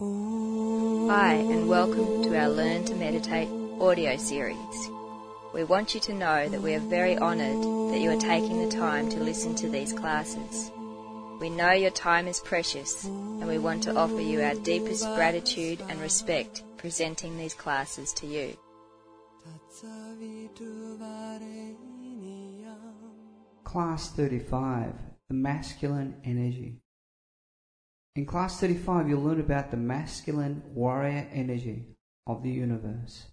Hi, and welcome to our Learn to Meditate audio series. We want you to know that we are very honoured that you are taking the time to listen to these classes. We know your time is precious, and we want to offer you our deepest gratitude and respect presenting these classes to you. Class 35 The Masculine Energy. In Class 35, you'll learn about the masculine warrior energy of the universe.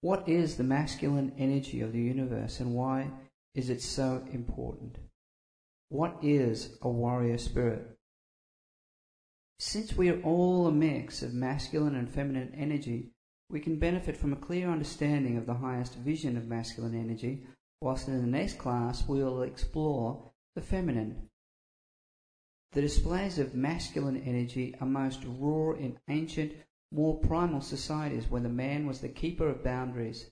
What is the masculine energy of the universe and why is it so important? What is a warrior spirit? Since we are all a mix of masculine and feminine energy, we can benefit from a clear understanding of the highest vision of masculine energy, whilst in the next class we will explore the feminine. The displays of masculine energy are most raw in ancient, more primal societies where the man was the keeper of boundaries,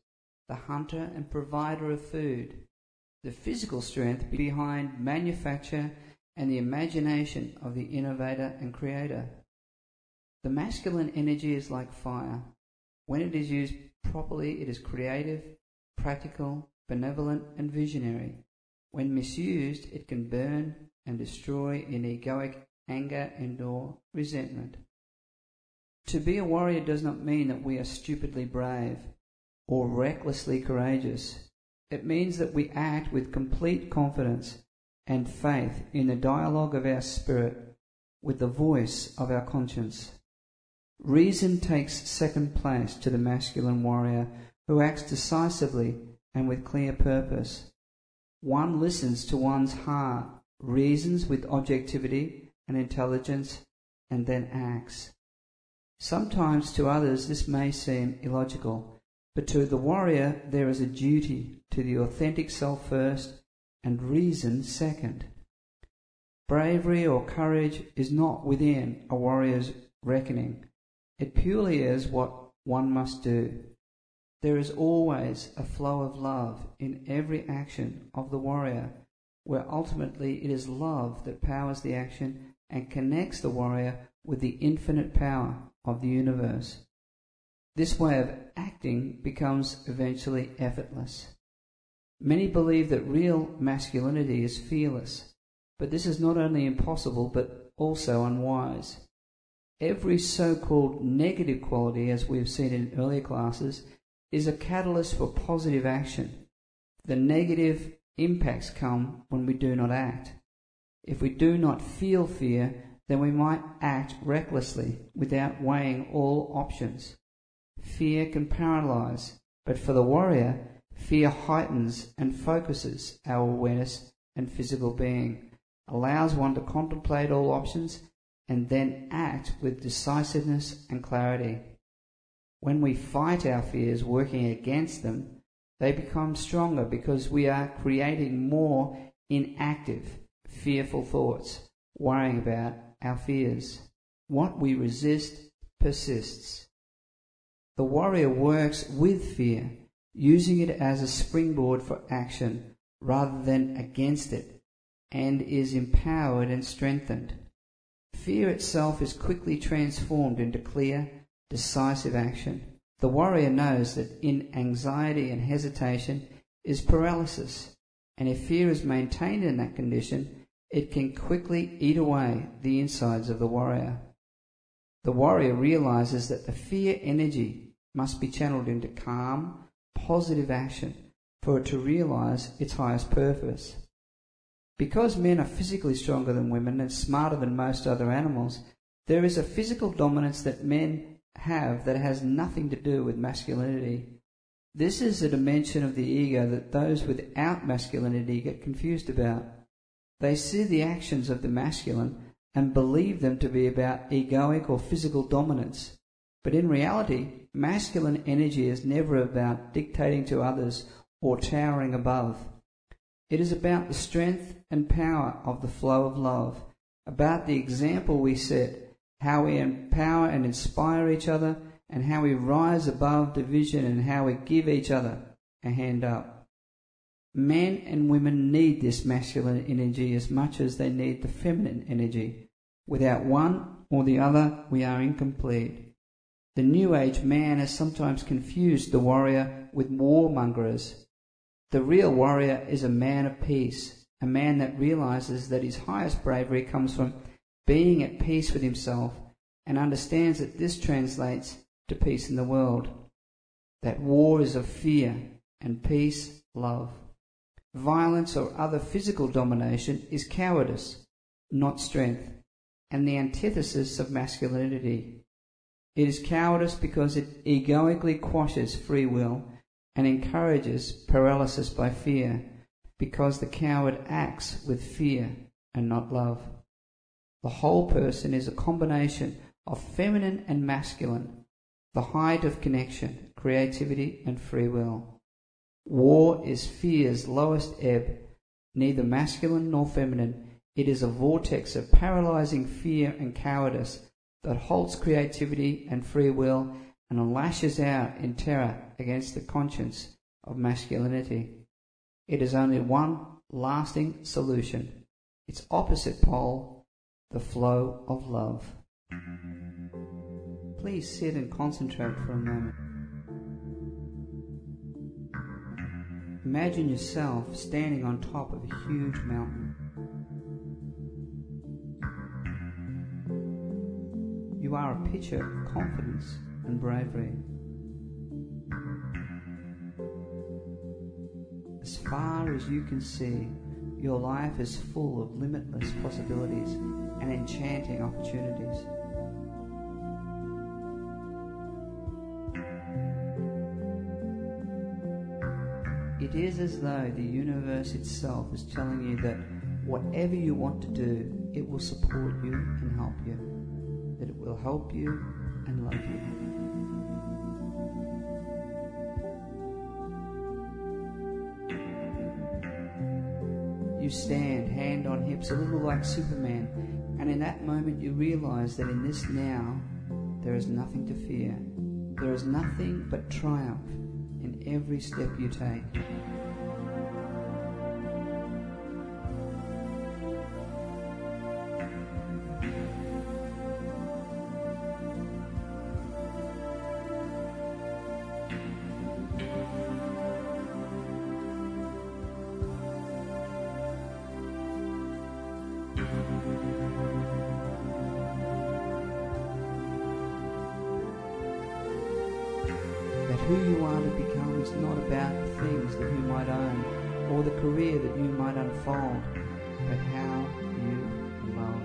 the hunter and provider of food, the physical strength behind manufacture and the imagination of the innovator and creator. The masculine energy is like fire. When it is used properly, it is creative, practical, benevolent, and visionary. When misused, it can burn and destroy in egoic anger and or resentment. To be a warrior does not mean that we are stupidly brave or recklessly courageous. It means that we act with complete confidence and faith in the dialogue of our spirit with the voice of our conscience. Reason takes second place to the masculine warrior who acts decisively and with clear purpose. One listens to one's heart, reasons with objectivity and intelligence, and then acts. Sometimes to others this may seem illogical, but to the warrior there is a duty to the authentic self first and reason second. Bravery or courage is not within a warrior's reckoning. It purely is what one must do. There is always a flow of love in every action of the warrior, where ultimately it is love that powers the action and connects the warrior with the infinite power of the universe. This way of acting becomes eventually effortless. Many believe that real masculinity is fearless, but this is not only impossible but also unwise. Every so called negative quality, as we have seen in earlier classes, is a catalyst for positive action. The negative impacts come when we do not act. If we do not feel fear, then we might act recklessly without weighing all options. Fear can paralyze, but for the warrior, fear heightens and focuses our awareness and physical being, allows one to contemplate all options, and then act with decisiveness and clarity. When we fight our fears, working against them, they become stronger because we are creating more inactive, fearful thoughts, worrying about our fears. What we resist persists. The warrior works with fear, using it as a springboard for action rather than against it, and is empowered and strengthened. Fear itself is quickly transformed into clear, decisive action. The warrior knows that in anxiety and hesitation is paralysis, and if fear is maintained in that condition, it can quickly eat away the insides of the warrior. The warrior realizes that the fear energy must be channeled into calm, positive action for it to realize its highest purpose. Because men are physically stronger than women and smarter than most other animals, there is a physical dominance that men have that has nothing to do with masculinity. This is a dimension of the ego that those without masculinity get confused about. They see the actions of the masculine and believe them to be about egoic or physical dominance. But in reality, masculine energy is never about dictating to others or towering above. It is about the strength and power of the flow of love, about the example we set, how we empower and inspire each other, and how we rise above division and how we give each other a hand up. Men and women need this masculine energy as much as they need the feminine energy. Without one or the other, we are incomplete. The New Age man has sometimes confused the warrior with warmongers. The real warrior is a man of peace, a man that realizes that his highest bravery comes from being at peace with himself and understands that this translates to peace in the world. That war is of fear and peace, love. Violence or other physical domination is cowardice, not strength, and the antithesis of masculinity. It is cowardice because it egoically quashes free will and encourages paralysis by fear, because the coward acts with fear and not love. The whole person is a combination of feminine and masculine, the height of connection, creativity, and free will. War is fear's lowest ebb, neither masculine nor feminine. It is a vortex of paralyzing fear and cowardice that halts creativity and free will and lashes out in terror against the conscience of masculinity. It is only one lasting solution. Its opposite pole, the flow of love. Please sit and concentrate for a moment. Imagine yourself standing on top of a huge mountain. You are a picture of confidence and bravery. As far as you can see, your life is full of limitless possibilities and enchanting opportunities. It is as though the universe itself is telling you that whatever you want to do, it will support you and help you. That it will help you and love you. You stand, hand on hips, a little like Superman, and in that moment you realize that in this now there is nothing to fear. There is nothing but triumph in every step you take. Career that you might unfold, but how you love.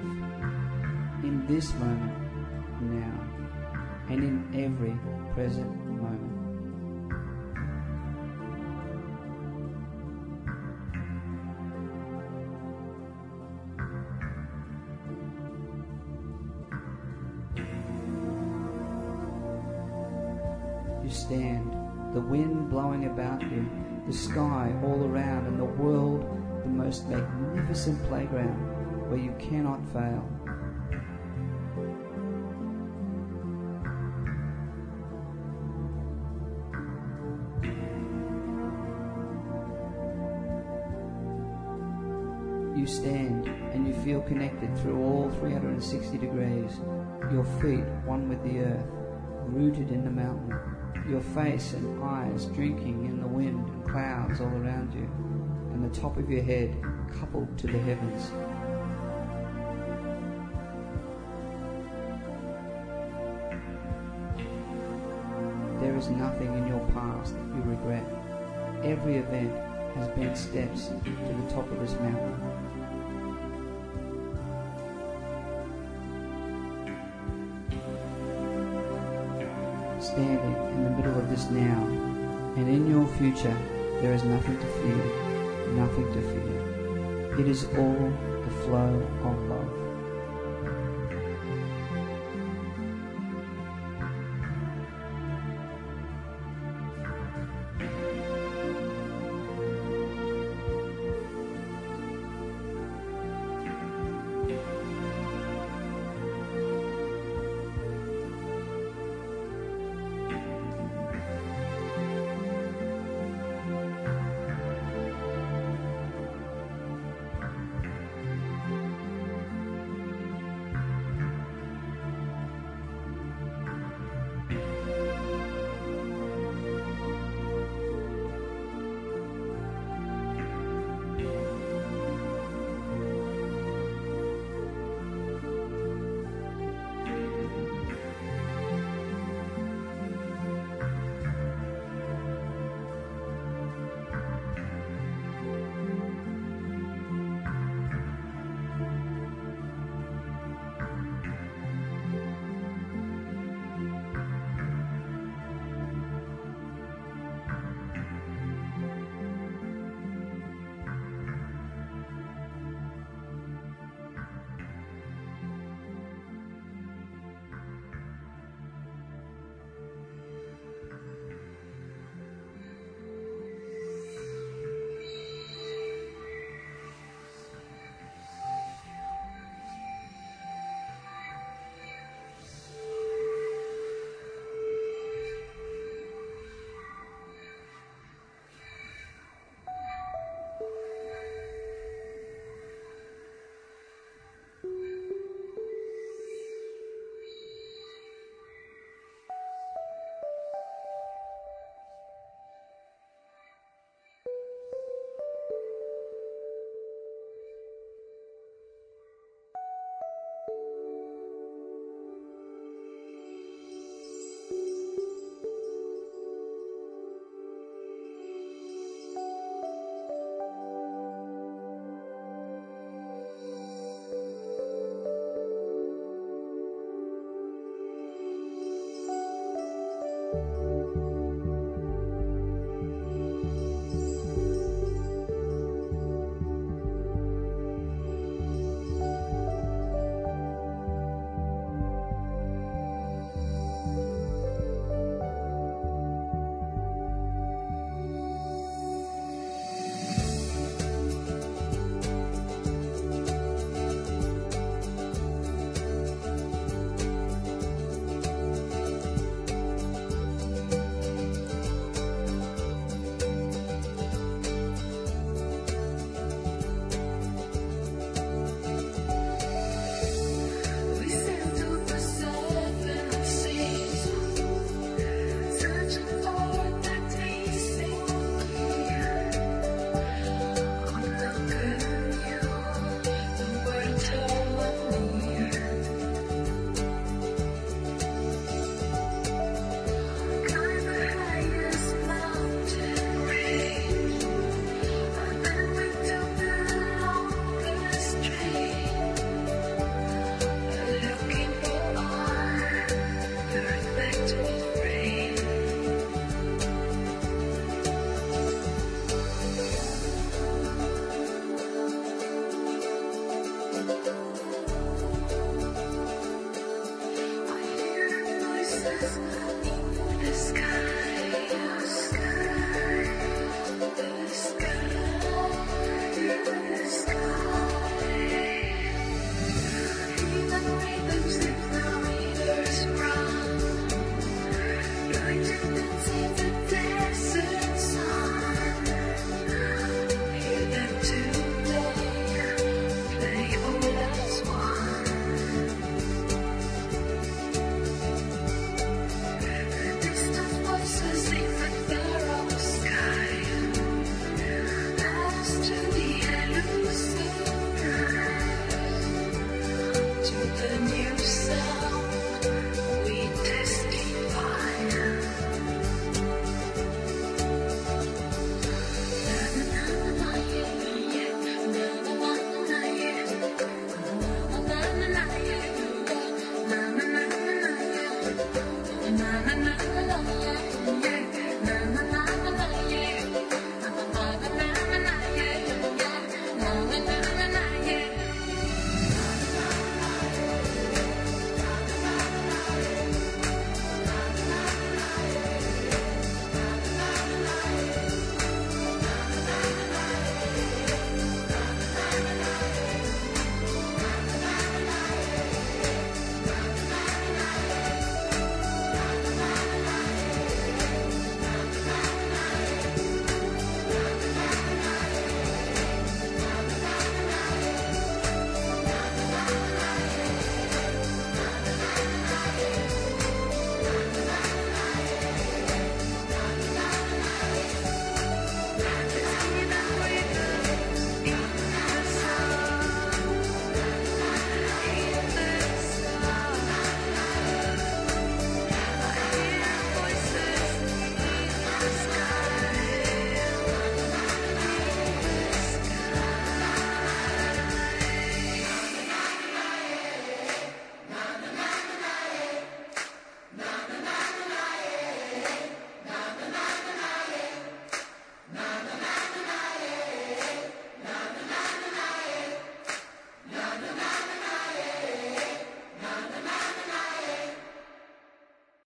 In this moment, now, and in every present moment. You stand, the wind blowing about you, the sky all around, world the most magnificent playground where you cannot fail. You stand and you feel connected through all 360 degrees, your feet one with the earth, rooted in the mountain, your face and eyes drinking in the wind and clouds all around you, and the top of your head coupled to the heavens. There is nothing in your past that you regret. Every event has been steps to the top of this mountain. Standing in the middle of this now, and in your future, there is nothing to fear, nothing to fear. It is all the flow of love.